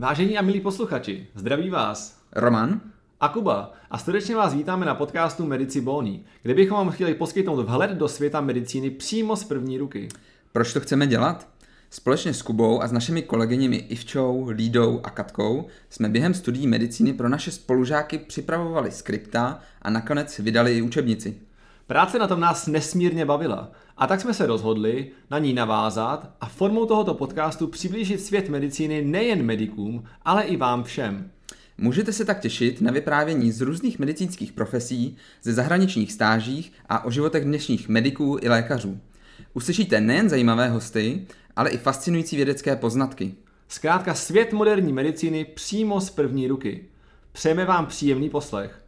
Vážení a milí posluchači, zdraví vás Roman a Kuba a srdečně vás vítáme na podcastu Medici Bony, kde bychom vám chtěli poskytnout vhled do světa medicíny přímo z první ruky. Proč to chceme dělat? Společně s Kubou a s našimi kolegyněmi Ivčou, Lídou a Katkou jsme během studií medicíny pro naše spolužáky připravovali skripta a nakonec vydali i učebnici. Práce na tom nás nesmírně bavila a tak jsme se rozhodli na ní navázat a formou tohoto podcastu přiblížit svět medicíny nejen medikům, ale i vám všem. Můžete se tak těšit na vyprávění z různých medicínských profesí, ze zahraničních stážích a o životech dnešních mediků i lékařů. Uslyšíte nejen zajímavé hosty, ale i fascinující vědecké poznatky. Zkrátka svět moderní medicíny přímo z první ruky. Přejeme vám příjemný poslech.